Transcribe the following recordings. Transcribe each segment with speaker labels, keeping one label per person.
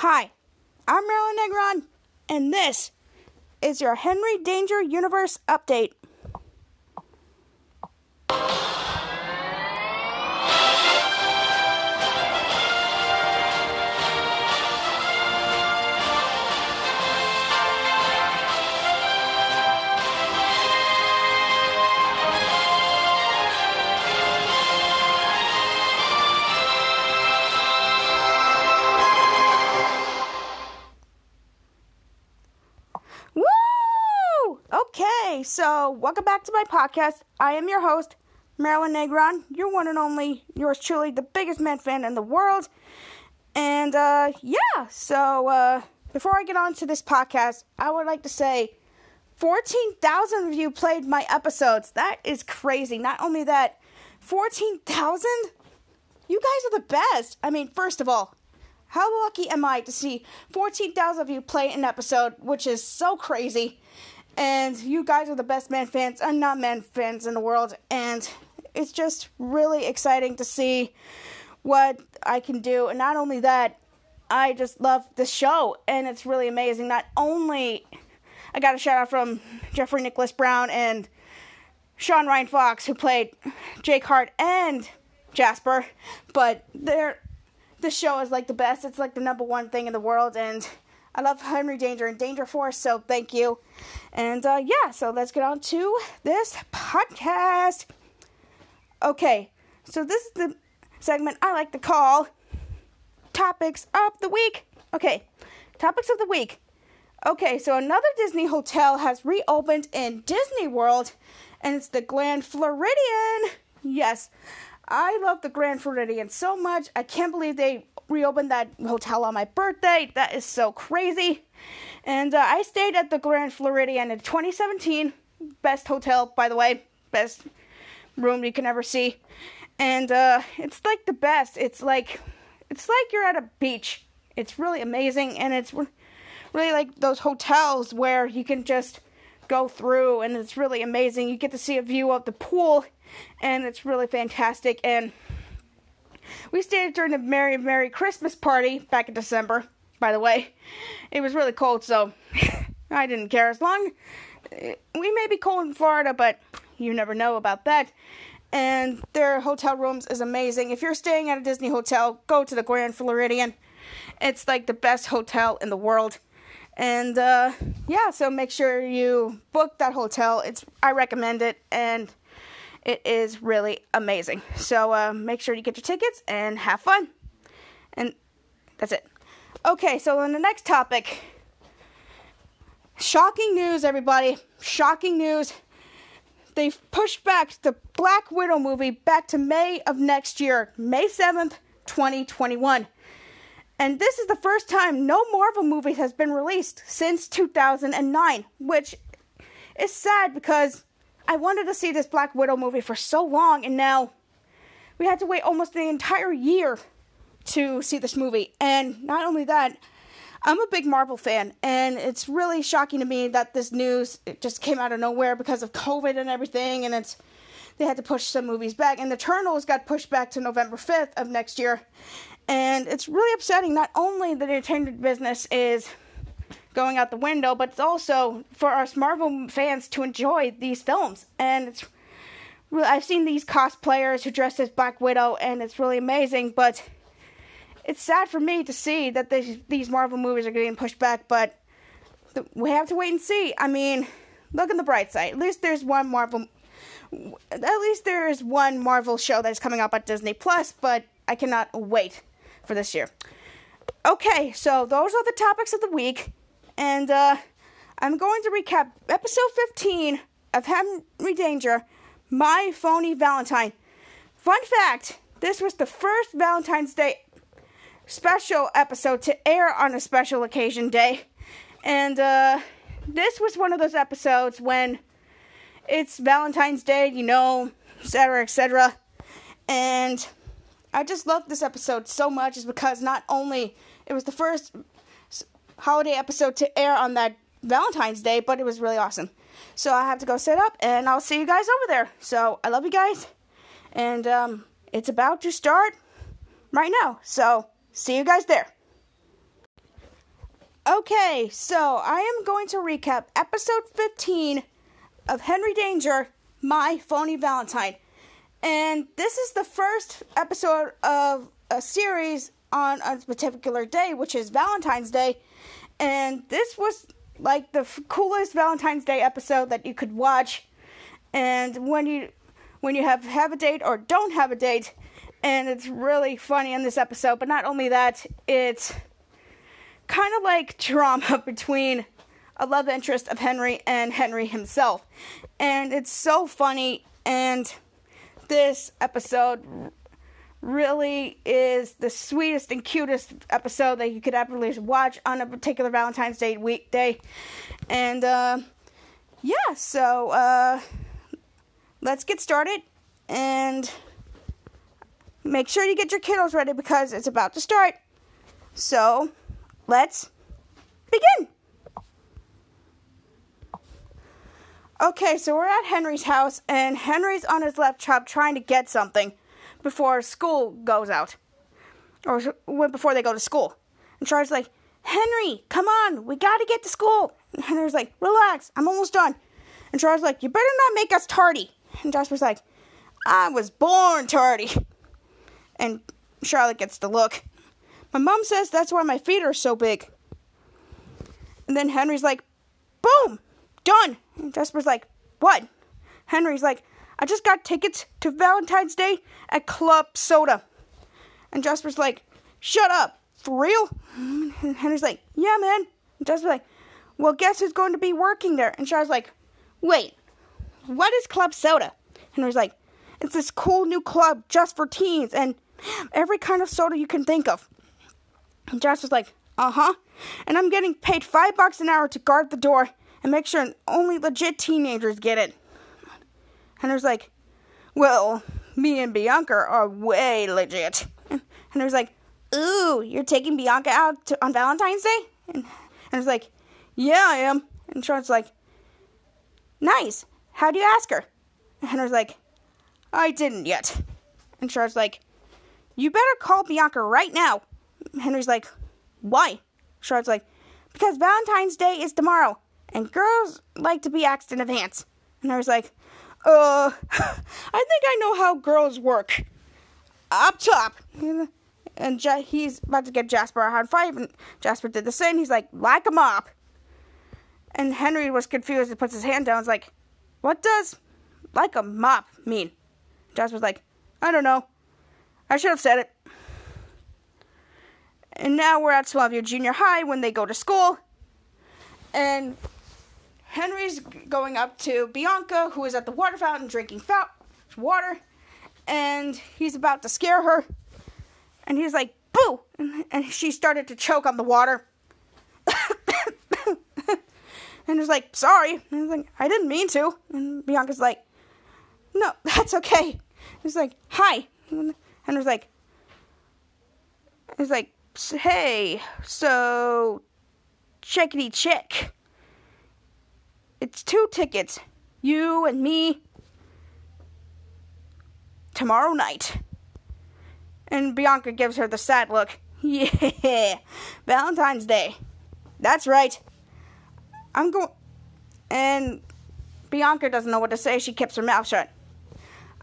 Speaker 1: Hi, I'm Marilyn Negron, and this is your Henry Danger Universe update. Welcome back to my podcast. I am your host, Marilyn Negron, your one and only, yours truly, the biggest man fan in the world. And uh, yeah, so uh, before I get on to this podcast, I would like to say 14,000 of you played my episodes. That is crazy. Not only that, 14,000? You guys are the best. I mean, first of all, how lucky am I to see 14,000 of you play an episode, which is so crazy. And you guys are the best man fans and not man fans in the world. And it's just really exciting to see what I can do. And not only that, I just love the show. And it's really amazing. Not only I got a shout out from Jeffrey Nicholas Brown and Sean Ryan Fox, who played Jake Hart and Jasper, but they're this show is like the best. It's like the number one thing in the world, and I love Henry Danger and Danger Force, so thank you. And uh, yeah, so let's get on to this podcast. Okay, so this is the segment I like to call Topics of the Week. Okay, Topics of the Week. Okay, so another Disney hotel has reopened in Disney World, and it's the Grand Floridian. Yes, I love the Grand Floridian so much. I can't believe they reopened that hotel on my birthday. That is so crazy. And uh, I stayed at the Grand Floridian in 2017. Best hotel, by the way. Best room you can ever see. And uh, it's like the best. It's like it's like you're at a beach. It's really amazing, and it's really like those hotels where you can just go through, and it's really amazing. You get to see a view of the pool and it's really fantastic. And we stayed during the Merry Merry Christmas party back in December. By the way, it was really cold, so I didn't care. As long we may be cold in Florida, but you never know about that. And their hotel rooms is amazing. If you're staying at a Disney hotel, go to the Grand Floridian. It's like the best hotel in the world. And uh, yeah, so make sure you book that hotel. It's I recommend it and it is really amazing. So uh, make sure you get your tickets and have fun. And that's it. Okay, so on the next topic shocking news, everybody. Shocking news. They've pushed back the Black Widow movie back to May of next year, May 7th, 2021. And this is the first time no Marvel movie has been released since 2009, which is sad because I wanted to see this Black Widow movie for so long, and now we had to wait almost the entire year to see this movie. And not only that, I'm a big Marvel fan, and it's really shocking to me that this news just came out of nowhere because of COVID and everything, and it's they had to push some movies back. And the Eternals got pushed back to November 5th of next year, and it's really upsetting. Not only the entertainment business is going out the window, but it's also for us Marvel fans to enjoy these films. And it's I've seen these cosplayers who dress as Black Widow, and it's really amazing. But it's sad for me to see that these these Marvel movies are getting pushed back. But we have to wait and see. I mean, look on the bright side. At least there's one Marvel. At least there is one Marvel show that is coming up at Disney Plus. But I cannot wait for this year. Okay, so those are the topics of the week. And uh, I'm going to recap episode 15 of Henry Danger, My Phony Valentine. Fun fact this was the first Valentine's Day special episode to air on a special occasion day. And uh, this was one of those episodes when it's Valentine's Day, you know, etc., etc. And I just love this episode so much, is because not only it was the first holiday episode to air on that Valentine's Day, but it was really awesome. So I have to go set up, and I'll see you guys over there. So I love you guys, and um, it's about to start right now. So see you guys there. Okay, so I am going to recap episode 15 of Henry Danger, My Phony Valentine. And this is the first episode of a series on a particular day, which is Valentine's Day. And this was like the f- coolest Valentine's Day episode that you could watch. And when you when you have have a date or don't have a date, and it's really funny in this episode. But not only that, it's kind of like drama between a love interest of Henry and Henry himself. And it's so funny and this episode really is the sweetest and cutest episode that you could ever watch on a particular Valentine's Day weekday. And uh, yeah, so uh, let's get started and make sure you get your kiddos ready because it's about to start. So let's begin. Okay, so we're at Henry's house, and Henry's on his laptop trying to get something before school goes out, or before they go to school. And Charlie's like, Henry, come on, we gotta get to school. And Henry's like, relax, I'm almost done. And Charlie's like, you better not make us tardy. And Jasper's like, I was born tardy. And Charlotte gets the look. My mom says that's why my feet are so big. And then Henry's like, boom, done. And Jasper's like, what? Henry's like, I just got tickets to Valentine's Day at Club Soda. And Jasper's like, shut up, for real? And Henry's like, yeah, man. And Jasper's like, well, guess who's going to be working there? And Char's like, wait, what is Club Soda? Henry's like, it's this cool new club just for teens and every kind of soda you can think of. And Jasper's like, uh huh. And I'm getting paid five bucks an hour to guard the door and make sure only legit teenagers get it. Henry's like, well, me and Bianca are way legit. And Henry's like, ooh, you're taking Bianca out to, on Valentine's Day? And Henry's like, yeah, I am. And Sean's like, nice. How do you ask her? And Henry's like, I didn't yet. And Char's like, you better call Bianca right now. Henry's like, why? Charlotte's like, because Valentine's Day is tomorrow, and girls like to be asked in advance. And I was like, uh, I think I know how girls work. Up top. And he's about to get Jasper a high five, and Jasper did the same. He's like, like a mop. And Henry was confused and puts his hand down. He's like, what does like a mop mean? Jasper's like, I don't know. I should have said it. And now we're at Swellview Junior High when they go to school. And Henry's going up to Bianca, who is at the water fountain drinking water. And he's about to scare her. And he's like, boo! And, she started to choke on the water. and he's like, sorry. And he's like, I didn't mean to. And Bianca's like, no, that's okay. He's like, hi. And he's like, he's like, hey, so checkity check. It's two tickets, you and me, tomorrow night. And Bianca gives her the sad look. Yeah, Valentine's Day. That's right. I'm going. And Bianca doesn't know what to say. She keeps her mouth shut.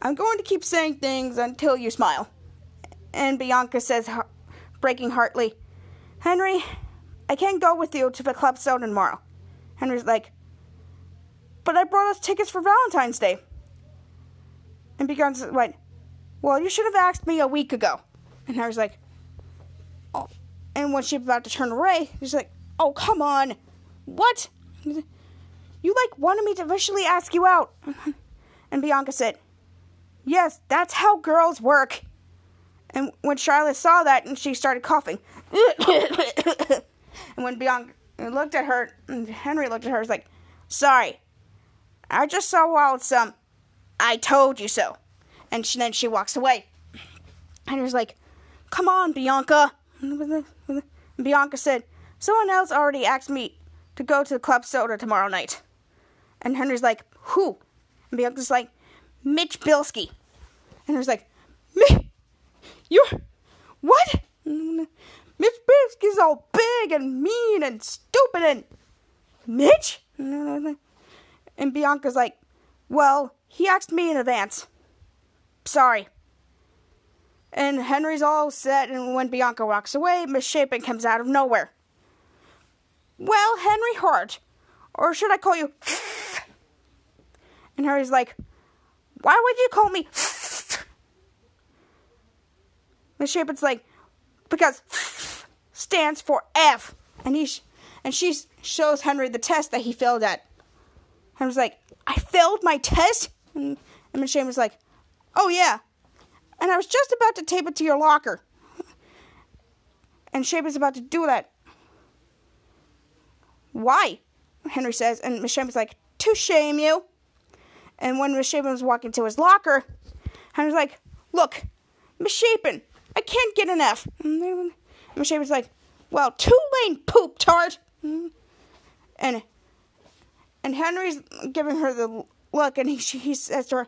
Speaker 1: I'm going to keep saying things until you smile. And Bianca says, breaking heartily, Henry, I can't go with you to the club soda tomorrow. Henry's like, but I brought us tickets for Valentine's Day. And Bianca's like, well, you should have asked me a week ago. And I was like, oh. And when she's about to turn away, she's like, oh, come on. What? You like wanted me to officially ask you out. And Bianca said, yes, that's how girls work. And when Charlotte saw that, and she started coughing, and when Bianca looked at her, and Henry looked at her, was like, "Sorry, I just saw wild some. Um, I told you so." And she, then she walks away. And Henry's like, "Come on, Bianca." Bianca said, "Someone else already asked me to go to the club soda tomorrow night." And Henry's like, "Who?" And Bianca's like, "Mitch Bilski." And Henry's like, "Me." You're. What? Mitch Bilski's all big and mean and stupid and Mitch? And Bianca's like, well, he asked me in advance. Sorry. And Henry's all set, and when Bianca walks away, Miss Misshapen comes out of nowhere. Well, Henry Hart, or should I call you? And Henry's like, why would you call me? Miss Misshapen's like, because stands for F. And he sh- and she shows Henry the test that he failed at. Henry's like, I failed my test? And, and Miss Shapen's like, oh yeah. And I was just about to tape it to your locker. And Shapen's about to do that. Why? Henry says, and Miss Shapen's like, to shame you. And when Miss Shapen was walking to his locker, Henry's like, look, Miss Shapen, I can't get an F. And Miss Shapen's like, well, too late, poop tart. And and Henry's giving her the look, and he he says to her,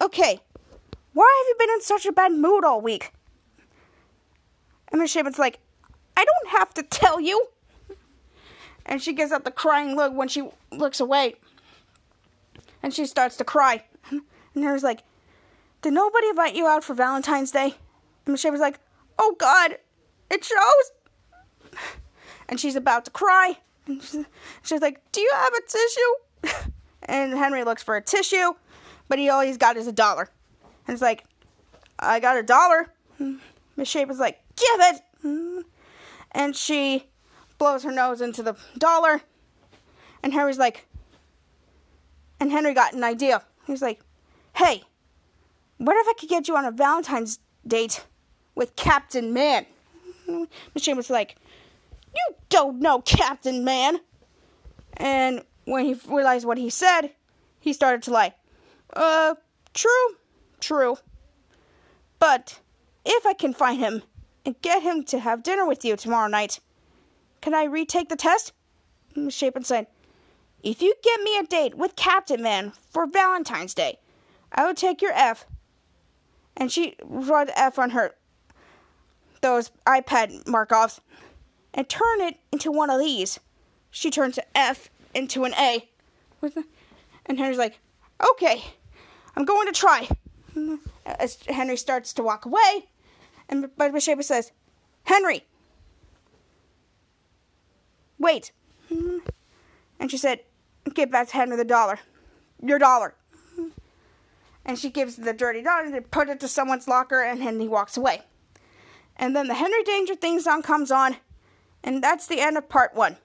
Speaker 1: "Okay, why have you been in such a bad mood all week?" And Miss Shapen's like, "I don't have to tell you." And she gives out the crying look when she looks away, and she starts to cry. And Henry's like, "Did nobody invite you out for Valentine's Day?" And Miss Shapen's like, "Oh God, it shows." and she's about to cry. She's, like, "Do you have a tissue?" and Henry looks for a tissue, but he all he's got is a dollar. And it's like, "I got a dollar." Miss Shape is like, "Give it!" And she blows her nose into the dollar. And Henry's like, and Henry got an idea. He's like, "Hey, what if I could get you on a Valentine's date with Captain Man?" Miss Shape was like, you don't know Captain Man. And when he realized what he said, he started to lie. Uh, true, true. But if I can find him and get him to have dinner with you tomorrow night, can I retake the test? Shapen said, If you get me a date with Captain Man for Valentine's Day, I will take your F. And she wrote F on her those iPad mark-offs and turn it into one of these. She turns an F into an A. And Henry's like, okay, I'm going to try. As Henry starts to walk away, and but Miss Shapen says, Henry, wait. And she said, give to Henry the dollar. Your dollar. And she gives the dirty dollar and put it to someone's locker, and Henry walks away. And then the Henry Danger theme song comes on, and that's the end of part one.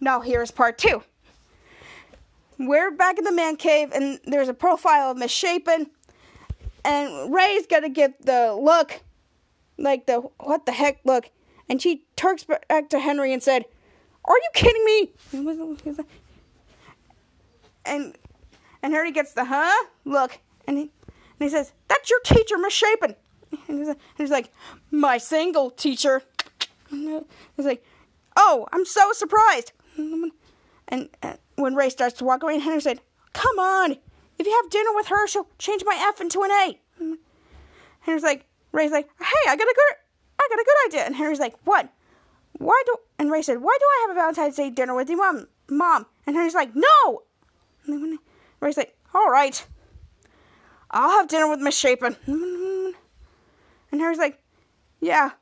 Speaker 1: Now, here's part two. We're back in the man cave, and there's a profile of Miss Shapen, and Ray's gonna give the look, like the what the heck look, and she turns back to Henry and said, "Are you kidding me?" And and Henry gets the huh look, and he, and he says, "That's your teacher, Miss Shapen." And he's like, "My single teacher." He's like, "Oh, I'm so surprised." And uh, when Ray starts to walk away, Henry said, "Come on, if you have dinner with her, she'll change my F into an A." Henry's like, Ray's like, "Hey, I got a good, I got a good idea." And Henry's like, "What? Why do?" And Ray said, "Why do I have a Valentine's Day dinner with your mom, mom?" And Henry's like, "No." And Ray's like, "All right, I'll have dinner with Miss Shapen. And Harry's like, "Yeah."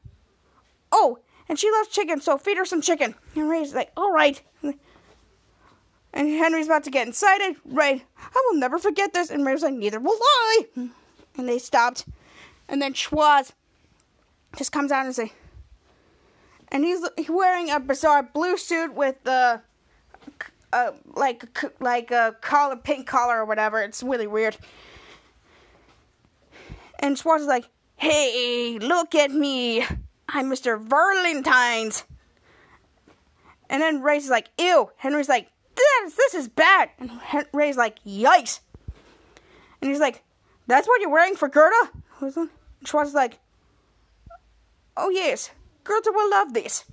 Speaker 1: Oh, and she loves chicken, so feed her some chicken. And Ray's like, all right. And Henry's about to get excited. Ray, I will never forget this. And Ray's like, neither will I. And they stopped. And then Schwoz just comes out and say, and he's wearing a bizarre blue suit with the, uh, like, like a collar, pink collar or whatever. It's really weird. And Schwoz is like, hey, look at me. I'm Mr. Valentine's. And then Ray's like, ew. Henry's like, this, this is bad. And Ray's like, yikes. And he's like, that's what you're wearing for Gerda? And Schwoz is like, oh yes, Gerda will love this.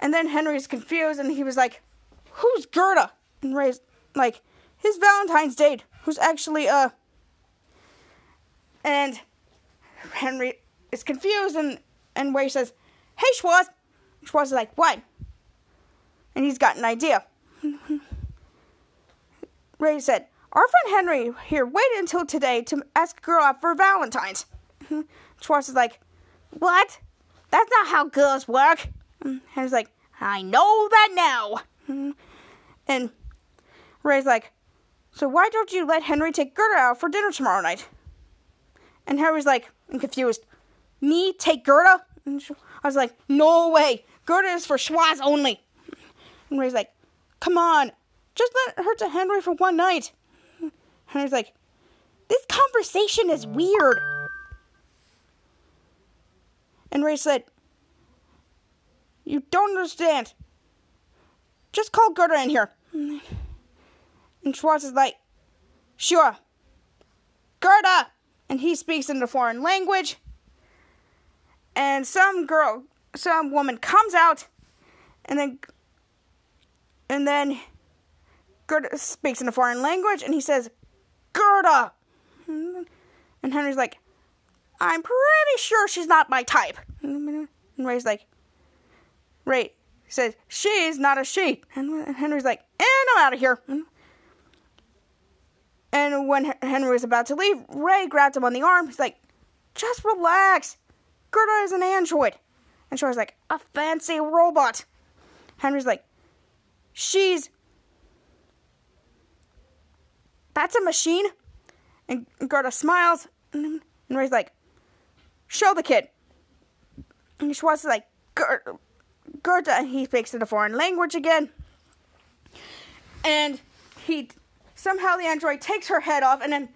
Speaker 1: And then Henry's confused and he was like, who's Gerda? And Ray's like, his Valentine's date, who's actually, uh, and Henry is confused and and Ray says, "Hey, Schwoz." Schwoz is like, "What?" And he's got an idea. Ray said, "Our friend Henry here waited until today to ask a girl out for Valentine's." Schwoz is like, "What? That's not how girls work." Henry's like, "I know that now." And Ray's like, "So why don't you let Henry take Gerda out for dinner tomorrow night?" And Henry's like, I'm confused. Me take Gerda? I was like, no way. Gerda is for Schwoz only. And Ray's like, come on. Just let her to Henry for one night. Henry's like, this conversation is weird. And Ray said, you don't understand. Just call Gerda in here. And Schwoz is like, sure. Gerda! and he speaks in a foreign language. And some girl, some woman comes out, and then, and then, Gerda speaks in a foreign language, and he says, "Gerda," and Henry's like, "I'm pretty sure she's not my type." And Ray's like, Ray says, "She's not a she," and Henry's like, "And I'm out of here." And when Henry was about to leave, Ray grabbed him on the arm. He's like, just relax. Gerda is an android. And Shor's like, a fancy robot. Henry's like, she's. That's a machine. And Gerda smiles. And Ray's like, show the kid. And Schwoz is like, Gerda. And he speaks in a foreign language again. And he somehow the android takes her head off, and then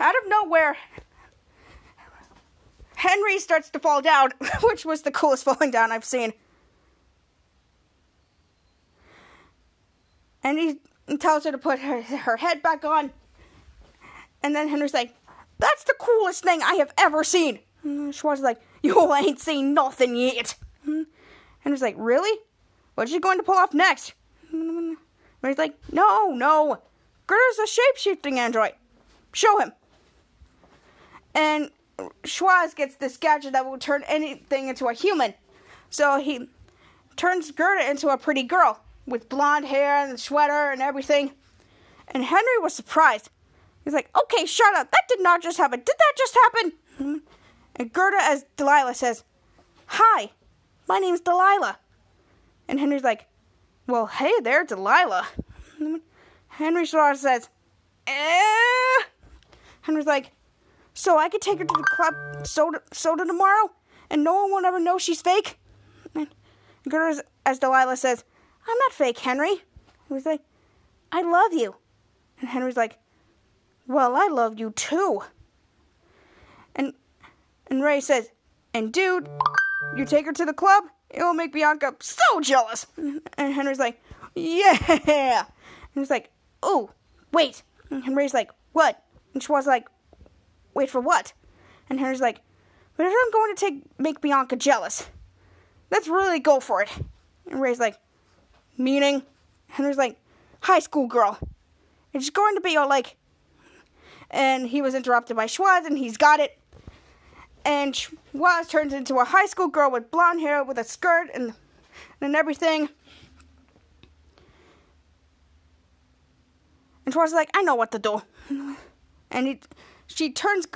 Speaker 1: out of nowhere, Henry starts to fall down, which was the coolest falling down I've seen. And he tells her to put her, her head back on. And then Henry's like, That's the coolest thing I have ever seen. And Schwoz is like, You ain't seen nothing yet. Henry's like, Really? What's she going to pull off next? And he's like, No, no. Gerda's a shape-shifting android. Show him. And Schwoz gets this gadget that will turn anything into a human. So he turns Gerda into a pretty girl with blonde hair and sweater and everything. And Henry was surprised. He's like, okay, shut up. That did not just happen. Did that just happen? And Gerda, as Delilah, says, Hi, my name's Delilah. And Henry's like, Well, hey there, Delilah. Henry Schwoz says, eh. Henry's like, so I could take her to the club soda, soda tomorrow, and no one will ever know she's fake. And Gerda, as Delilah says, I'm not fake, Henry. He's like, I love you. And Henry's like, well, I love you too. And and Ray says, and dude, you take her to the club, it will make Bianca so jealous. And Henry's like, yeah. And he's like, oh, wait. And Ray's like, what? And she was like, wait for what? And Henry's like, but if I'm going to take make Bianca jealous. Let's really go for it. And Ray's like, meaning? Henry's like, high school girl. It's going to be all like, and he was interrupted by Schwoz, and he's got it. And Schwoz turns into a high school girl with blonde hair, with a skirt and and everything. And Schwoz is like, I know what to do. And he, she turns,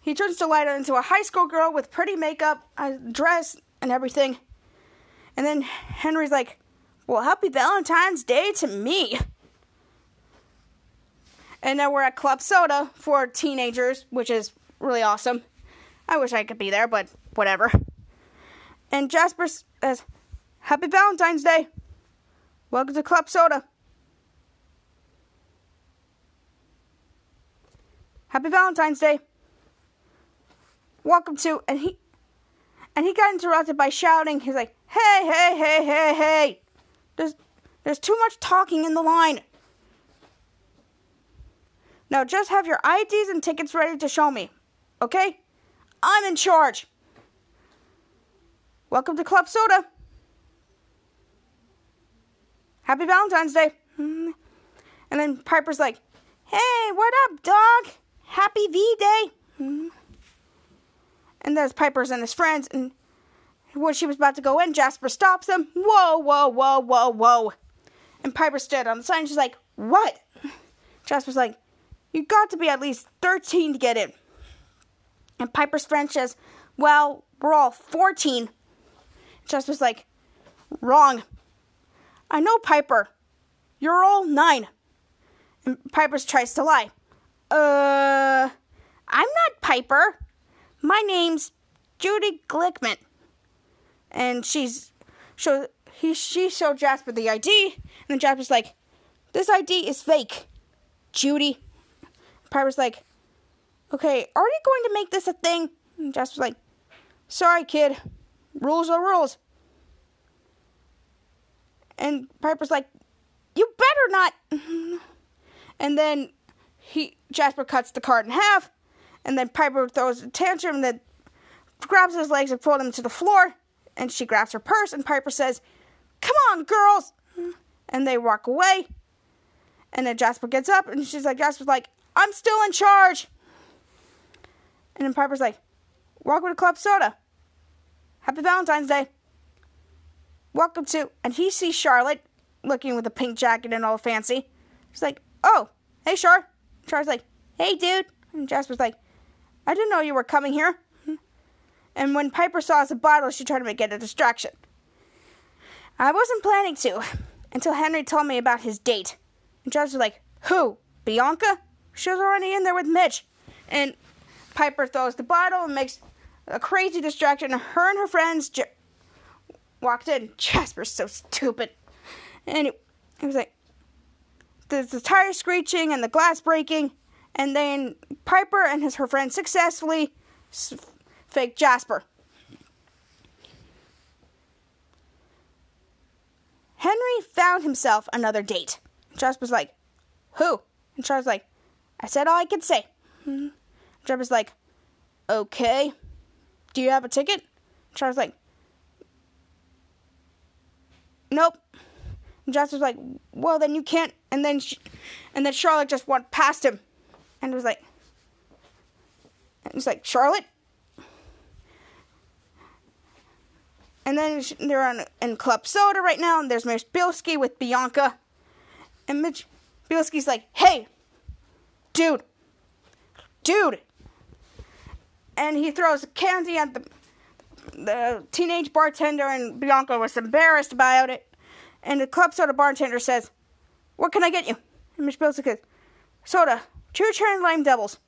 Speaker 1: he turns Delilah into a high school girl with pretty makeup, a dress, and everything. And then Henry's like, well, happy Valentine's Day to me. And then we're at Club Soda for teenagers, which is really awesome. I wish I could be there, but whatever. And Jasper says, Happy Valentine's Day. Welcome to Club Soda. Happy Valentine's Day. Welcome to and he and he got interrupted by shouting. He's like, "Hey, hey, hey, hey, hey! There's there's too much talking in the line. Now just have your IDs and tickets ready to show me, okay? I'm in charge. Welcome to Club Soda. Happy Valentine's Day." And then Piper's like, "Hey, what up, dog?" Happy V Day. Mm-hmm. And there's Piper's and his friends, and when she was about to go in, Jasper stops them. Whoa, whoa, whoa, whoa, whoa. And Piper stood on the side and she's like, What? Jasper's like, You got to be at least 13 to get in. And Piper's friend says, Well, we're all 14. Jasper's like, Wrong. I know, Piper. You're all nine. And Piper tries to lie. Uh, I'm not Piper. My name's Judy Glickman. And she's show he she showed Jasper the ID, and then Jasper's like, This ID is fake. Judy. Piper's like, Okay, are you going to make this a thing? And Jasper's like, Sorry, kid. Rules are rules. And Piper's like, You better not. And then he Jasper cuts the card in half, and then Piper throws a tantrum then grabs his legs and pulls him to the floor. And she grabs her purse, and Piper says, Come on, girls! And they walk away. And then Jasper gets up, and she's like, Jasper's like, I'm still in charge. And then Piper's like, Welcome to Club Soda. Happy Valentine's Day. Welcome to. And he sees Charlotte looking with a pink jacket and all fancy. He's like, Oh, hey, Char. Char's like, Hey, dude. And Jasper's like, I didn't know you were coming here. And when Piper saw us a bottle, she tried to make it a distraction. I wasn't planning to until Henry told me about his date. And Charles was like, Who? Bianca? She was already in there with Mitch. And Piper throws the bottle and makes a crazy distraction. And her and her friends j- walked in. Jasper's so stupid. And it, it was like, there's the tire screeching and the glass breaking. And then Piper and his her friend successfully fake Jasper. Henry found himself another date. Jasper's like, Who? And Charles like, I said all I could say. Hmm. Jasper's like, Okay. Do you have a ticket? Charles like, Nope. And Jasper's like, Well, then you can't. And then, she, and then Charlotte just went past him, and was like, and he's like, Charlotte. And then they're on in Club Soda right now, and there's Mitch Bilski with Bianca, and Mitch Bilski's like, "Hey, dude, dude," and he throws candy at the the teenage bartender, and Bianca was embarrassed about it. And the Club Soda bartender says, "What can I get you?" And Mitch Bilski says, "Soda, two cherry lime devils."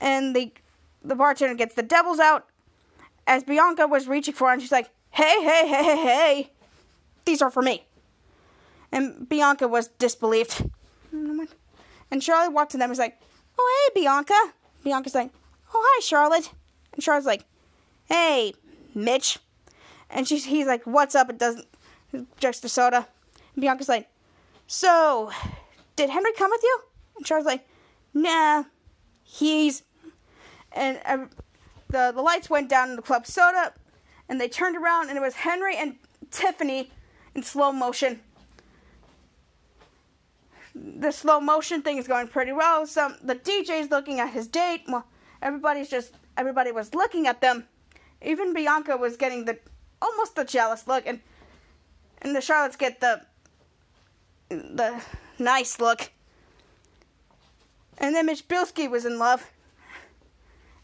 Speaker 1: And the the bartender gets the devils out as Bianca was reaching for it, and she's like, "Hey, hey, hey, hey, hey, these are for me." And Bianca was disbelieved. And Charlotte walked to them and was like, "Oh, hey, Bianca." Bianca's like, "Oh, hi, Charlotte." And Charlotte's like, "Hey, Mitch." And she's he's like, "What's up?" It doesn't just the soda. And Bianca's like, "So, did Henry come with you?" And Charlotte's like, "Nah, he's." And uh, the the lights went down in the club soda, and they turned around, and it was Henry and Tiffany in slow motion. The slow motion thing is going pretty well. Some the DJ's looking at his date. Well, everybody's just everybody was looking at them. Even Bianca was getting the almost the jealous look, and and the Charlottes get the the nice look. And then Mitch Bilski was in love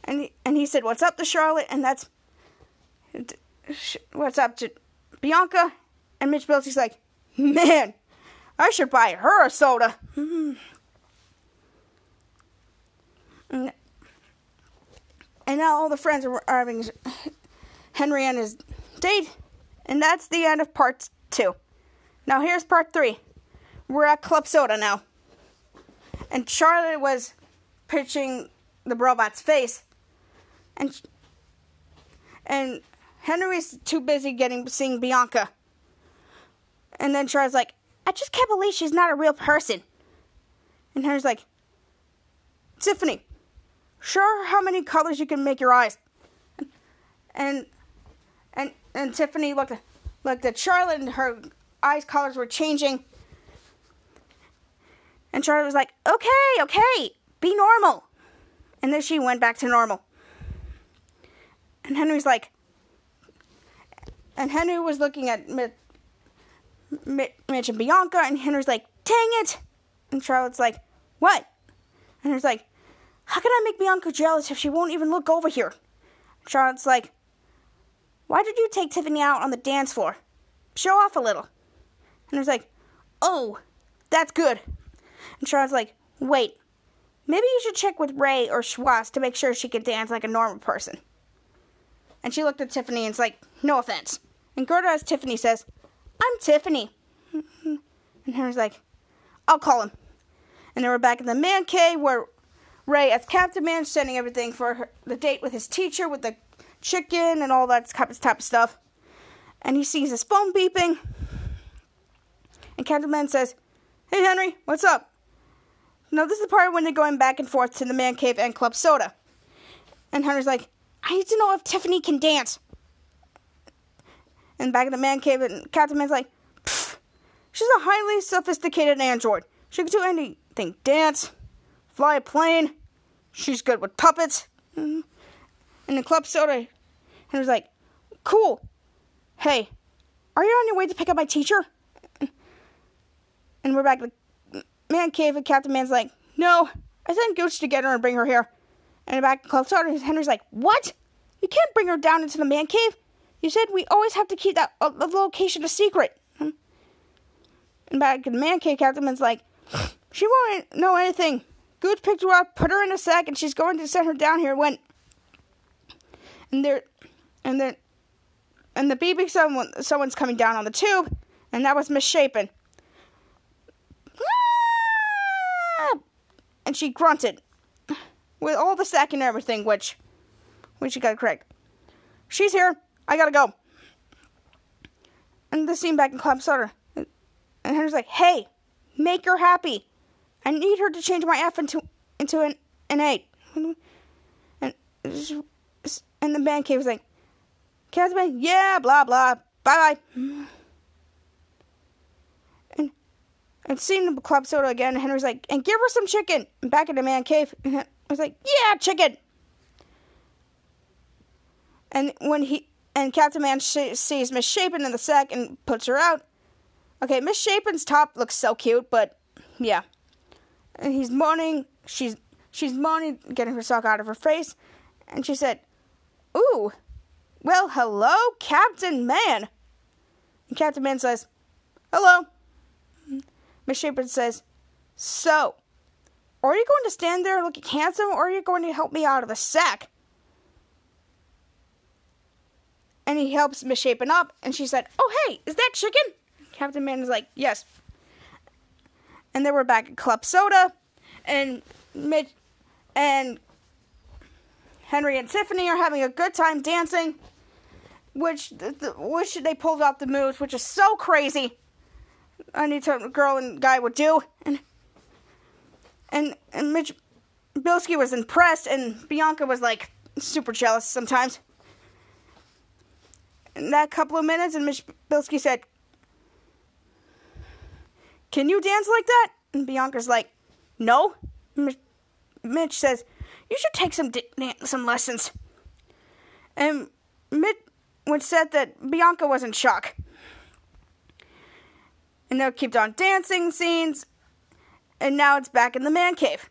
Speaker 1: and he, and he said, "What's up to Charlotte?" And that's what's up to Bianca. And Mitch Bilski's like, "Man, I should buy her a soda." Hmm. and, and now all the friends are having Henry and his date, and that's the end of part two. Now here's part three. We're at Club Soda now, and Charlotte was pitching the robot's face and and Henry's too busy getting seeing Bianca. And then Char's like, I just can't believe she's not a real person. And Henry's like, Tiffany, sure how many colors you can make your eyes. And and and Tiffany looked looked at Charlotte and her eyes colors were changing. And Charlotte was like, Okay, okay, be normal. And then she went back to normal. And Henry's like, and Henry was looking at Mitch, and Bianca, and Henry's like, "Dang it!" And Charlotte's like, "What?" And Henry's like, "How can I make Bianca jealous if she won't even look over here?" Charlotte's like, "Why did you take Tiffany out on the dance floor? Show off a little." And Henry's like, "Oh, that's good." And Charlotte's like, "Wait, maybe you should check with Ray or Schwoz to make sure she can dance like a normal person." And she looked at Tiffany and it's like, "No offense." And Gerda, as Tiffany says, I'm Tiffany. And Henry's like, I'll call him. And then we're back in the man cave where Ray, as Captain Man, sending everything for her, the date with his teacher with the chicken and all that type of stuff. And he sees his phone beeping. And Captain Man says, Hey, Henry, what's up? Now, this is the part when they're going back and forth to the man cave and Club Soda. And Hunter's like, I need to know if Tiffany can dance and back in the man cave, and Captain Man's like, she's a highly sophisticated android. She can do anything dance, fly a plane, she's good with puppets. Mm-hmm. And the club soda, was like, cool. Hey, are you on your way to pick up my teacher? And we're back the man cave, and Captain Man's like, no, I sent Gooch to get her and bring her here. And back in Club Soda, Henry's like, what? You can't bring her down into the man cave. You said we always have to keep that uh, location a secret. And back in the man cave, Captain Man's like, she won't know anything. Gooch picked her up, put her in a sack, and she's going to send her down here when. And there, and then, and the BB someone someone's coming down on the tube, and that was Miss Shapen. And she grunted, with all the sack and everything, which, which you got correct. She's here. I gotta go. And the scene back in Club Soda. And Henry's like, hey, make her happy. I need her to change my F into into an, an 8. And, and the man cave was like, Captain, yeah, blah, blah, bye bye. And, and seeing the club soda again, Henry's like, and give her some chicken. And back in the man cave, I was like, yeah, chicken. And when he and Captain Man sh- sees Miss Shapen in the sack and puts her out. Okay, Miss Shapen's top looks so cute, but yeah. And he's moaning. She's she's moaning, getting her sock out of her face, and she said, "Ooh, well, hello, Captain Man." And Captain Man says, "Hello." Miss Shapen says, "So, are you going to stand there looking handsome, or are you going to help me out of the sack?" and he helps Miss Misshapen up, and she said, "Oh hey, is that chicken?" Captain Man is like, "Yes." And then we're back at Club Soda, and Mitch and Henry and Tiffany are having a good time dancing, which which they pulled off the moves, which is so crazy. I need a girl and guy would do, and and and Mitch Bilski was impressed, and Bianca was like super jealous sometimes in that couple of minutes, and Mitch Bilski said, Can you dance like that? And Bianca's like, No. Mitch says, You should take some di- some lessons. And Mitch said that Bianca was in shock. And they'll keep on dancing scenes, and now it's back in the man cave.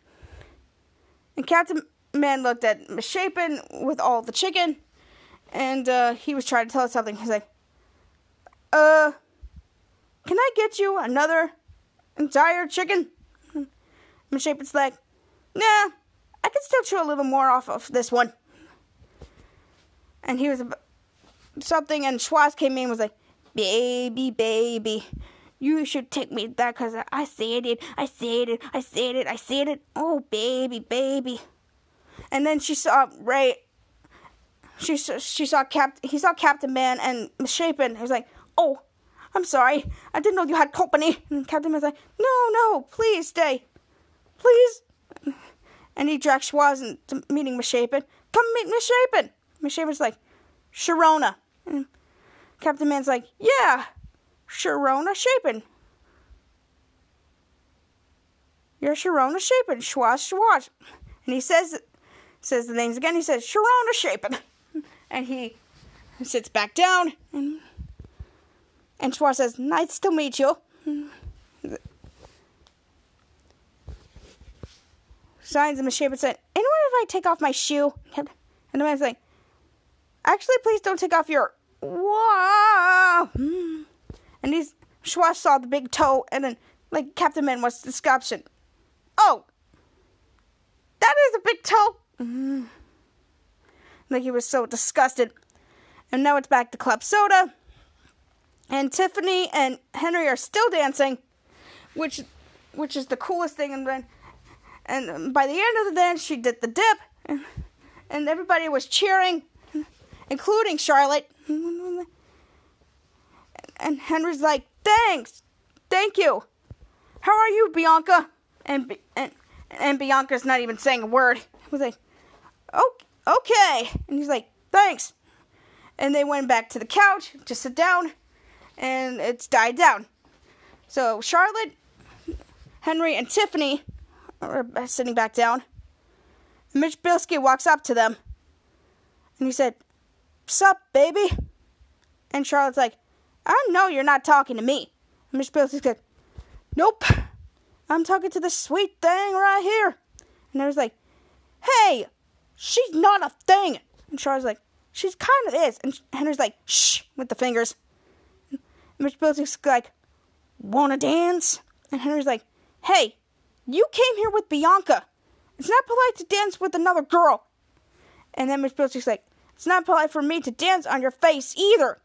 Speaker 1: And Captain Man looked at Miss Shapen with all the chicken and uh, he was trying to tell us something. He's like, "Uh, can I get you another entire chicken?" Miss Shapen's like, "Nah, I can still chew a little more off of this one." And he was something, and Schwoz came in and was like, "Baby, baby." You should take me that because I said it, I said it, I said it, I said it. Oh, baby, baby. And then she saw Ray she she saw Cap he saw Captain Man and Miss Shapen. He was like, "Oh, I'm sorry. I didn't know you had company." And Captain Man's like, "No, no, please stay, please." And he dragged Schwoz into meeting Miss Shapen. Come meet Miss Shapen. Misshapen's like, Sharona. And Captain Man's like, "Yeah, Sharona Shapen." You're Sharona Shapen, Schwoz Schwoz. And he says says the names again. He says Sharona Shapen and he sits back down and And says, Nice to meet you. Signs and Miss Shapen said, Anyone if I take off my shoe? And the man's like, Actually, please don't take off your. Whoa! And he's. Schwoz saw the big toe, and then, like Captain Man was discussion. Oh! That is a big toe! Mm-hmm. Like he was so disgusted. And now it's back to Club Soda. And Tiffany and Henry are still dancing, which which is the coolest thing. And then, and by the end of the dance, she did the dip, and, and everybody was cheering, including Charlotte. And Henry's like, "Thanks, thank you. How are you, Bianca?" And and and Bianca's not even saying a word. I was like, "Okay." okay. And he's like, thanks. And they went back to the couch to sit down, and it's died down. So Charlotte, Henry, and Tiffany are sitting back down. Mitch Bilski walks up to them, and he said, Sup, baby? And Charlotte's like, I know you're not talking to me. And Mitch Bilski said, Nope, I'm talking to the sweet thing right here. And I was like, Hey, she's not a thing. And Charlotte's like, she's kind of is. And Henry's like, shh, with the fingers. And Mitch Bilski's like, wanna dance? And Henry's like, hey, you came here with Bianca. It's not polite to dance with another girl. And then Mitch Bilski's like, it's not polite for me to dance on your face either.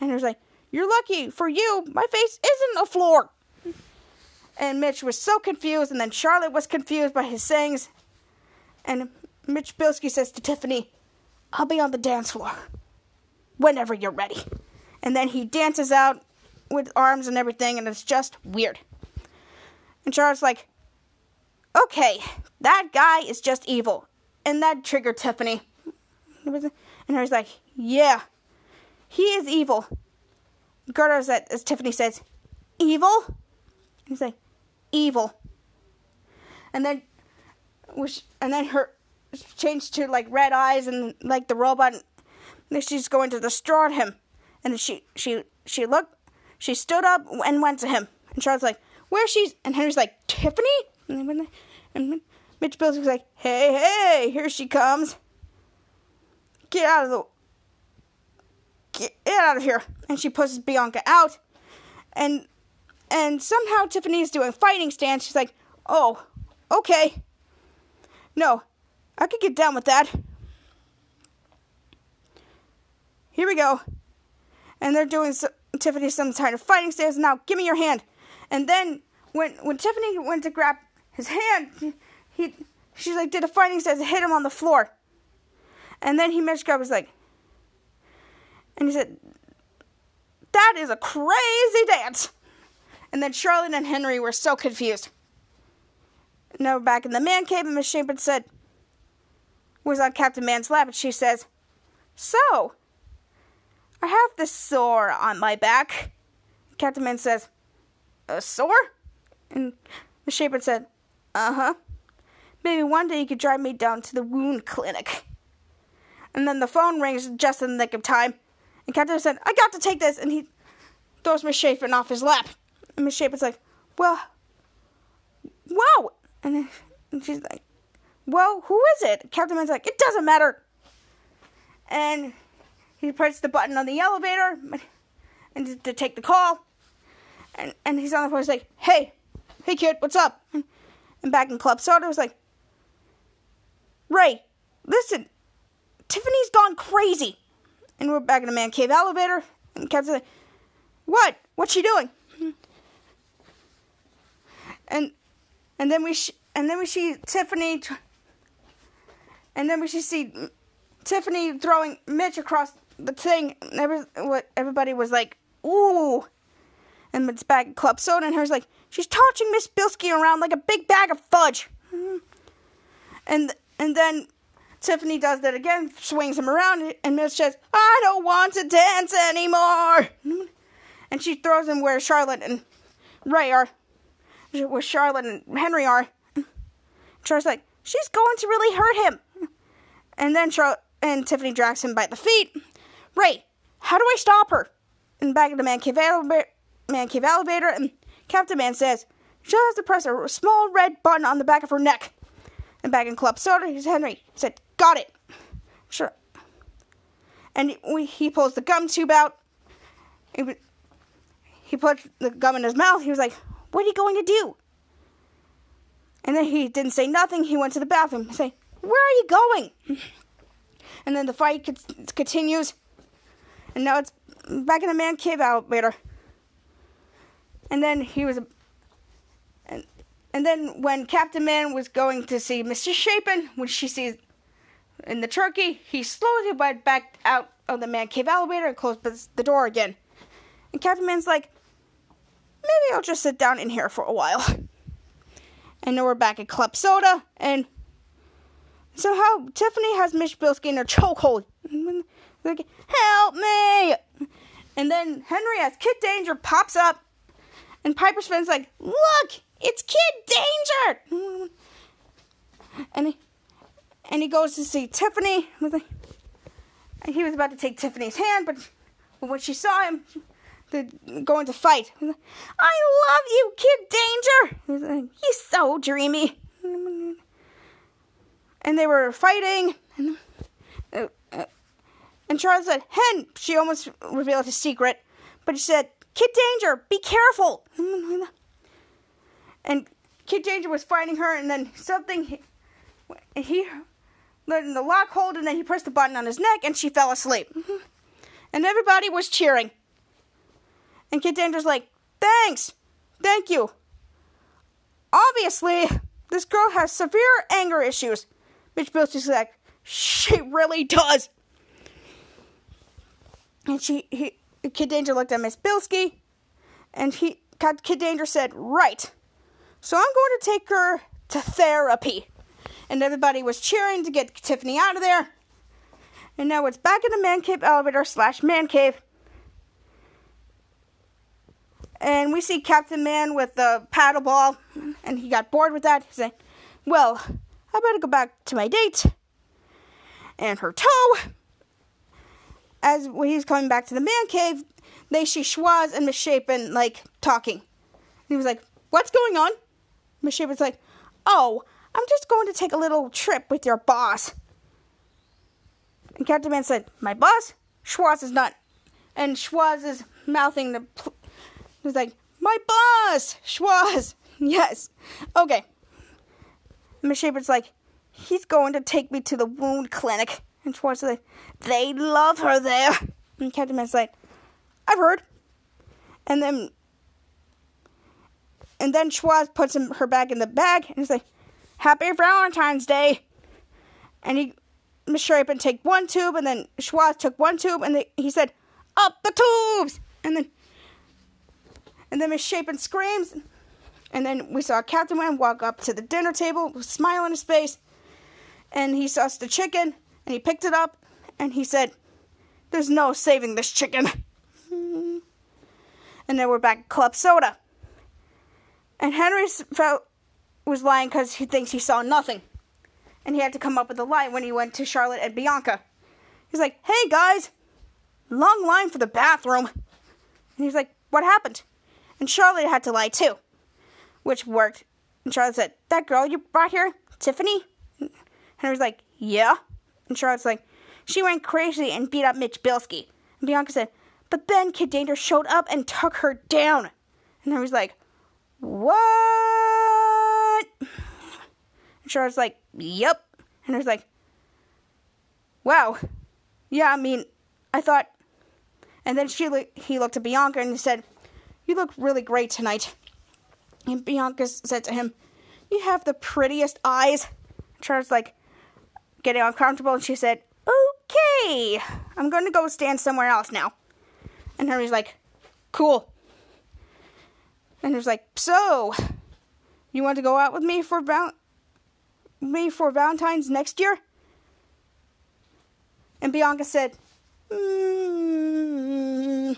Speaker 1: And he was like, you're lucky. For you, my face isn't a floor. And Mitch was so confused, and then Charlotte was confused by his sayings. And Mitch Bilski says to Tiffany, I'll be on the dance floor whenever you're ready. And then he dances out with arms and everything, and it's just weird. And Charlotte's like, okay, that guy is just evil. And that triggered Tiffany. And I was like, yeah, he is evil. Gerda's that, as Tiffany says, evil? He's like, evil. And then, which, and then her, changed to like red eyes and like the robot. And she's going to destroy him, and she she she looked, she stood up and went to him. And Charlotte's like, "Where she's?" And Henry's like, "Tiffany." And, then and Mitch Bills was like, "Hey, hey, here she comes. Get out of the." Get, out of here! And she pushes Bianca out, and and somehow Tiffany's doing fighting stance. She's like, "Oh, okay." No, I could get down with that. Here we go. And they're doing so, Tiffany some kind of fighting stance. Now, give me your hand. And then when when Tiffany went to grab his hand, he, he she like did a fighting stance and hit him on the floor. And then he managed to was like, and he said, "That is a crazy dance." And then Charlotte and Henry were so confused. Now back in the man cave, and Miss Shapen said, was on Captain Man's lap, and she says, So, I have this sore on my back. Captain Man says, A sore? And the Shaper said, Uh huh. Maybe one day you could drive me down to the wound clinic. And then the phone rings just in the nick of time. And Captain said, I got to take this. And he throws Miss Shapen off his lap. And Miss Shapen's like, Well, wow. And, and she's like, well, who is it? Captain Man's like, it doesn't matter. And he presses the button on the elevator and to, take the call. And and he's on the phone. He's like, hey, hey kid, what's up? And, and back in Club Soda was like, Ray, listen, Tiffany's gone crazy. And we're back in the man cave elevator. And Captain's like, what? What's she doing? And and then we sh- and then we see Tiffany. And then we see Tiffany throwing Mitch across the thing. Every, what everybody was like, ooh. And it's back Club Soda, and her's like, she's tossing Miss Bilski around like a big bag of fudge. And and then Tiffany does that again, swings him around, and Mitch says, I don't want to dance anymore. And she throws him where Charlotte and Ray are, where Charlotte and Henry are. Charlotte's like, she's going to really hurt him. And then Charlotte and Tiffany drags him by the feet. Ray, how do I stop her? And back of the man cave elevator, man cave elevator, and Captain Man says she has to press a small red button on the back of her neck. And back in Club Soda, he's Henry said, "Got it." Sure. And he pulls the gum tube out. He, put the gum in his mouth. He was like, "What are you going to do?" And then he didn't say nothing. He went to the bathroom. Say, "Where are you going?" And then the fight continues. And now it's back in the man cave elevator. And then he was. And, and then when Captain Man was going to see Mr. Shapen, when she sees in the turkey, he slowly went back out of the man cave elevator and closed the door again. And Captain Man's like, maybe I'll just sit down in here for a while. And then we're back at Club Soda, and somehow Tiffany has Mitch Bilski in her chokehold. Like, help me! And then Henry as Kid Danger pops up, and Piper Sven's like, look, it's Kid Danger! And he, and he goes to see Tiffany. And he was about to take Tiffany's hand, but, when she saw him, they're going to fight. I love you, Kid Danger! He's so dreamy. And they were fighting. And, uh, and Charles said, Hen, she almost revealed his secret, but he said, Kid Danger, be careful. And Kid Danger was fighting her, and then something, he, he in the lock hold, and then he pressed the button on his neck, and she fell asleep. Mm-hmm. And everybody was cheering. And Kid Danger's like, thanks, thank you. Obviously, this girl has severe anger issues. Mitch Bilski's like, she really does. And she, he, Kid Danger looked at Miss Bilski, and he, Kid Danger said, right. So I'm going to take her to therapy. And everybody was cheering to get Tiffany out of there. And now it's back in the man cave elevator slash man cave. And we see Captain Man with the paddle ball, and he got bored with that. He's like, Well, I better go back to my date. And her toe. As he's coming back to the man cave, they see Schwoz and Miss Shapen like talking. And he was like, What's going on? Miss Shapen's like, Oh, I'm just going to take a little trip with your boss. And Captain Man said, My boss? Schwoz is not. And Schwoz is mouthing the. Pl- he was like, My boss! Schwoz! Yes. Okay. Miss Shapen's like, He's going to take me to the wound clinic. And Schwoz is like, They love her there. And Captain Man's like, I've heard. And then. And then Schwoz puts him, her back in the bag and he's like, Happy Valentine's Day. And he, Miss Shapen take one tube, and then Schwoz took one tube, and they, he said, Up the tubes! And then, and then Miss Shapen screams, and then we saw Captain Man walk up to the dinner table with a smile on his face, and he saw the chicken, and he picked it up, and he said, There's no saving this chicken. And then we're back at Club Soda. And Henry felt was lying because he thinks he saw nothing. And he had to come up with a lie when he went to Charlotte and Bianca. He's like, hey guys, long line for the bathroom. And he's like, what happened? And Charlotte had to lie too, which worked. And Charlotte said, that girl you brought here, Tiffany? And Henry's like, yeah. And Charlotte's like, she went crazy and beat up Mitch Bilski. And Bianca said, but then Kid Danger showed up and took her down. And I was like, what? And Charlotte's like, Yep. And I was like, Wow. Yeah, I mean, I thought. And then she he looked at Bianca and he said, You look really great tonight. And Bianca said to him, You have the prettiest eyes. Charlotte's like, getting uncomfortable, and she said, Okay, I'm going to go stand somewhere else now. And Henry's like, Cool. And he was like, So, you want to go out with me for val- me for Valentine's next year? And Bianca said, mm,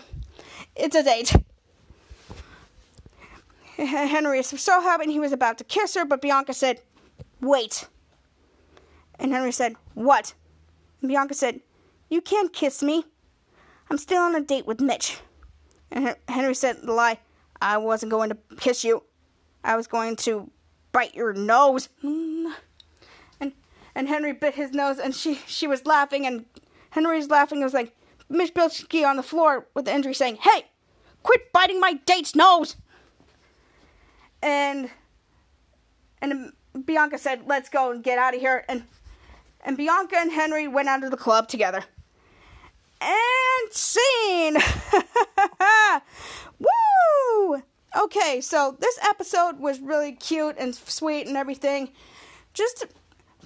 Speaker 1: It's a date. Henry was so happy and he was about to kiss her, but Bianca said, Wait. And Henry said, What? And Bianca said, You can't kiss me. I'm still on a date with Mitch. And Henry said the lie. I wasn't going to kiss you. I was going to bite your nose. And and Henry bit his nose, and she she was laughing, and Henry's laughing. It was like Miss Bilski on the floor with the injury, saying, "Hey, quit biting my date's nose." And and Bianca said, "Let's go and get out of here." And and Bianca and Henry went out of the club together. And scene. Woo! Okay, so this episode was really cute and sweet and everything. Just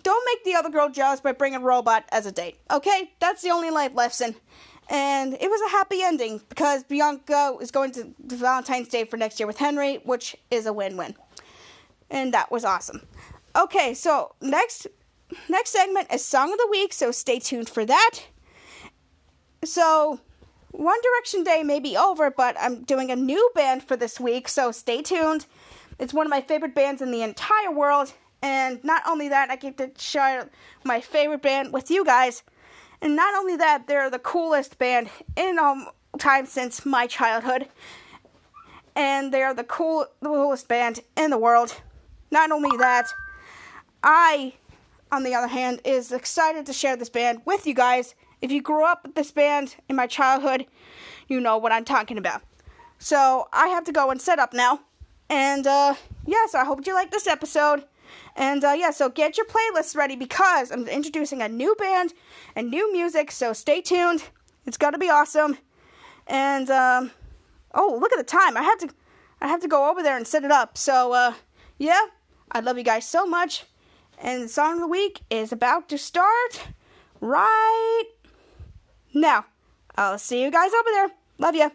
Speaker 1: don't make the other girl jealous by bringing robot as a date. Okay, that's the only life lesson. And it was a happy ending because Bianca is going to Valentine's Day for next year with Henry, which is a win-win. And that was awesome. Okay, so next next segment is song of the week, so stay tuned for that. So one Direction Day may be over, but I'm doing a new band for this week, so stay tuned. It's one of my favorite bands in the entire world, and not only that, I get to share my favorite band with you guys. And not only that, they're the coolest band in all time since my childhood. And they are the cool, the coolest band in the world. Not only that, I, on the other hand, is excited to share this band with you guys. If you grew up with this band in my childhood, you know what I'm talking about. So I have to go and set up now. And uh, yes, I hope you like this episode. And uh, yeah, so get your playlists ready because I'm introducing a new band and new music. So stay tuned. It's gonna be awesome. And um, oh, look at the time. I have to, I have to go over there and set it up. So uh, yeah, I love you guys so much. And the song of the week is about to start right now. I'll see you guys over there. Love you.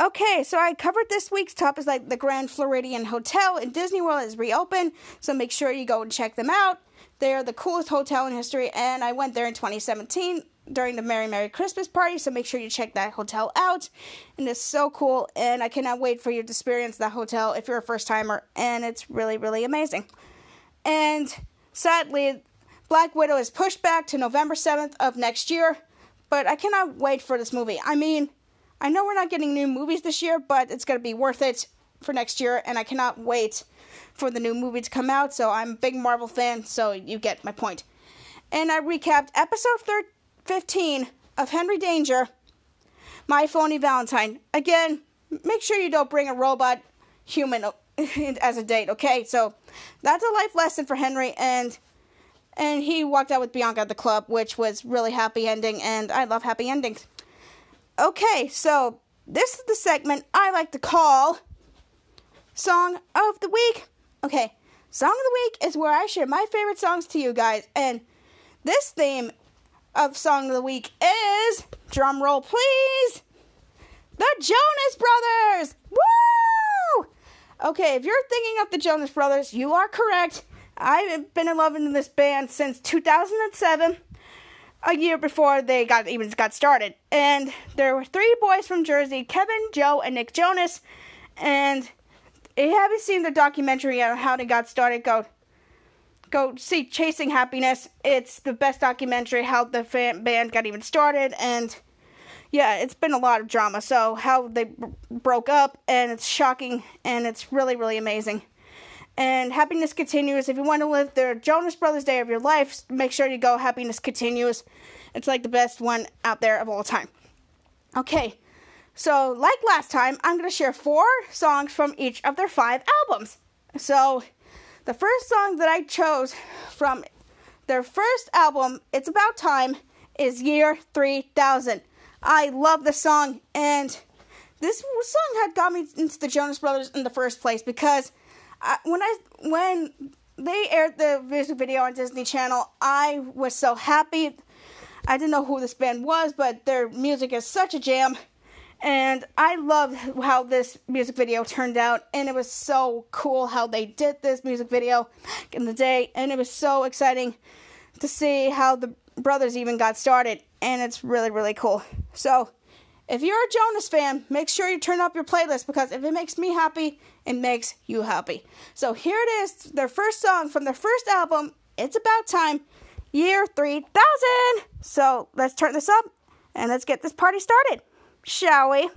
Speaker 1: Okay, so I covered this week's top is like the Grand Floridian Hotel in Disney World is reopened, so make sure you go and check them out. They're the coolest hotel in history, and I went there in 2017 during the Merry Merry Christmas party, so make sure you check that hotel out. And it's so cool, and I cannot wait for you to experience that hotel if you're a first timer, and it's really, really amazing. And sadly, Black Widow is pushed back to November 7th of next year, but I cannot wait for this movie. I mean, I know we're not getting new movies this year, but it's going to be worth it for next year, and I cannot wait for the new movie to come out. So I'm a big Marvel fan, so you get my point. And I recapped episode 15 of Henry Danger, My Phony Valentine. Again, make sure you don't bring a robot human as a date, okay? So that's a life lesson for Henry, and and he walked out with Bianca at the club, which was really happy ending, and I love happy endings. Okay, so this is the segment I like to call Song of the Week. Okay, Song of the Week is where I share my favorite songs to you guys, and this theme of Song of the Week is drum roll, please. The Jonas Brothers. Woo! Okay, if you're thinking of the Jonas Brothers, you are correct. I've been in love with this band since 2007 a year before they got even got started. And there were three boys from Jersey: Kevin, Joe, and Nick Jonas. And if you haven't seen the documentary on how they got started, go go see Chasing Happiness. It's the best documentary how the fan, band got even started, and yeah, it's been a lot of drama. So how they b- broke up, and it's shocking, and it's really really amazing and happiness continues. If you want to live the Jonas Brothers Day of your life, make sure you go. Happiness continues. It's like the best one out there of all time. Okay, so like last time, I'm going to share four songs from each of their five albums. So the first song that I chose from their first album, It's About Time, is Year 3000. I love the song, and this song had got me into the Jonas Brothers in the first place because I, when I when they aired the music video on Disney Channel, I was so happy. I didn't know who this band was, but their music is such a jam. And I loved how this music video turned out, and it was so cool how they did this music video in the day, and it was so exciting to see how the brothers even got started, and it's really, really cool. So, if you're a Jonas fan, make sure you turn up your playlist because if it makes me happy, it makes you happy. So here it is, their first song from their first album, It's About Time, year 3000. So let's turn this up and let's get this party started, shall we?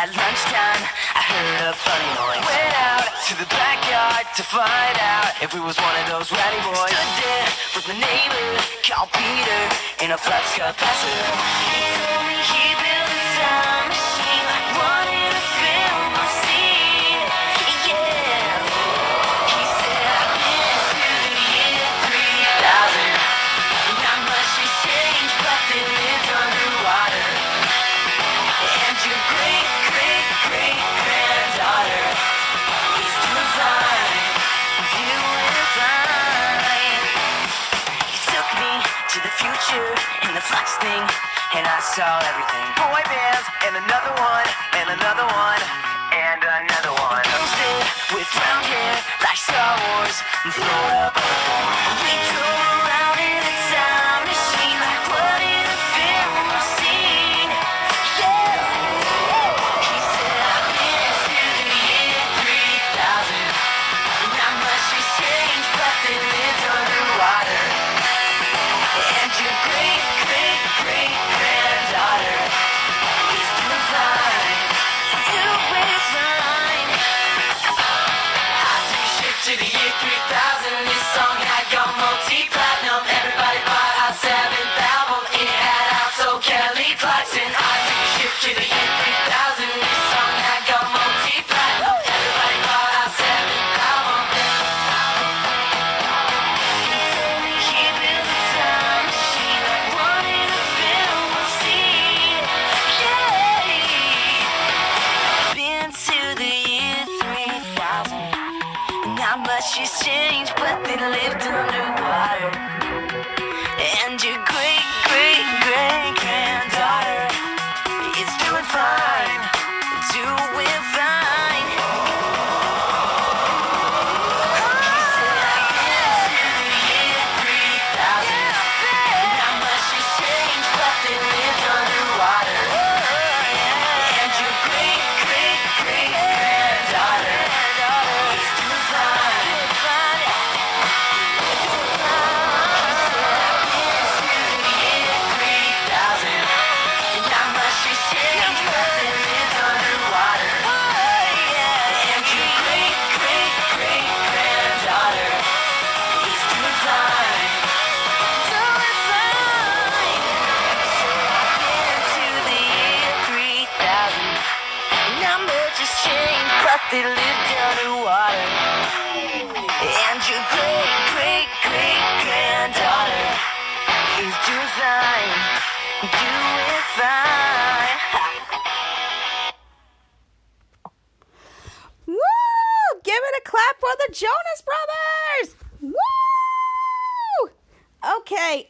Speaker 2: At lunchtime, I heard a funny noise. Went out to the backyard to find out if we was one of those ratty boys. Stood there with my neighbor called Peter in a flux capacitor. The thing, and I saw everything. Boy bands, and another one, and another one, and another one. Posted with round hair like Star Wars, and Florida butterfly. We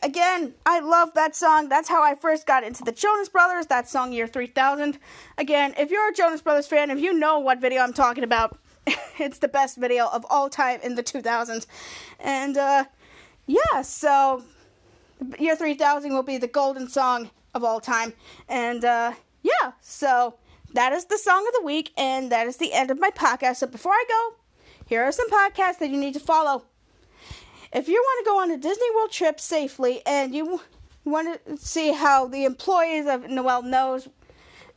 Speaker 1: Again, I love that song. That's how I first got into the Jonas Brothers, that song Year 3000. Again, if you're a Jonas Brothers fan, if you know what video I'm talking about, it's the best video of all time in the 2000s. And, uh, yeah, so Year 3000 will be the golden song of all time. And, uh, yeah, so that is the song of the week, and that is the end of my podcast. So before I go, here are some podcasts that you need to follow. If you want to go on a Disney World trip safely and you want to see how the employees of Noel knows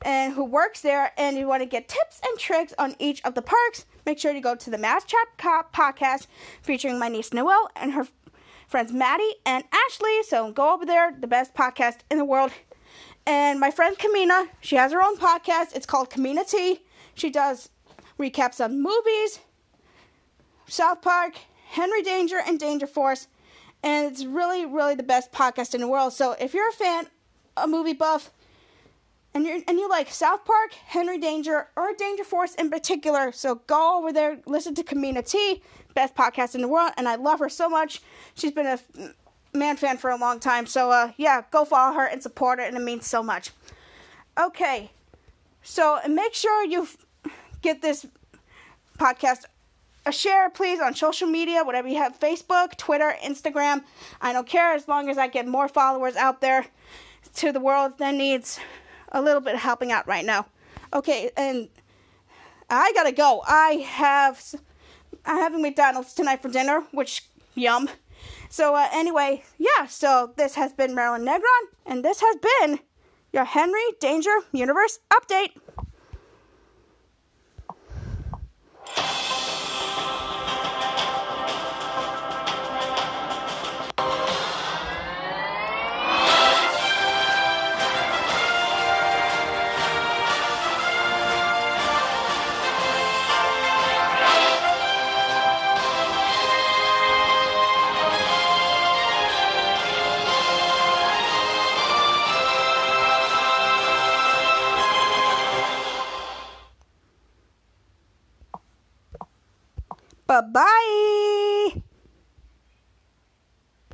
Speaker 1: and who works there, and you want to get tips and tricks on each of the parks, make sure to go to the Mass Chat Cop podcast featuring my niece Noelle and her friends Maddie and Ashley. So go over there, the best podcast in the world. And my friend Kemina, she has her own podcast. It's called KeminaT. She does recaps on movies, South Park, Henry Danger, and Danger Force. And it's really, really the best podcast in the world. So if you're a fan, a movie buff, and you and you like South Park, Henry Danger, or Danger Force in particular, so go over there, listen to KeminaT, best podcast in the world, and I love her so much. She's been a man fan for a long time, so uh, yeah, go follow her and support her, and it means so much. Okay, so make sure you get this podcast a share, please, on social media, whatever you have Facebook, Twitter, Instagram. I don't care as long as I get more followers out there to the world that needs a little bit of helping out right now. Okay, and I gotta go. I have I'm having McDonald's tonight for dinner, which yum. So uh, anyway, yeah. So this has been Marilyn Negron, and this has been your Henry Danger Universe update.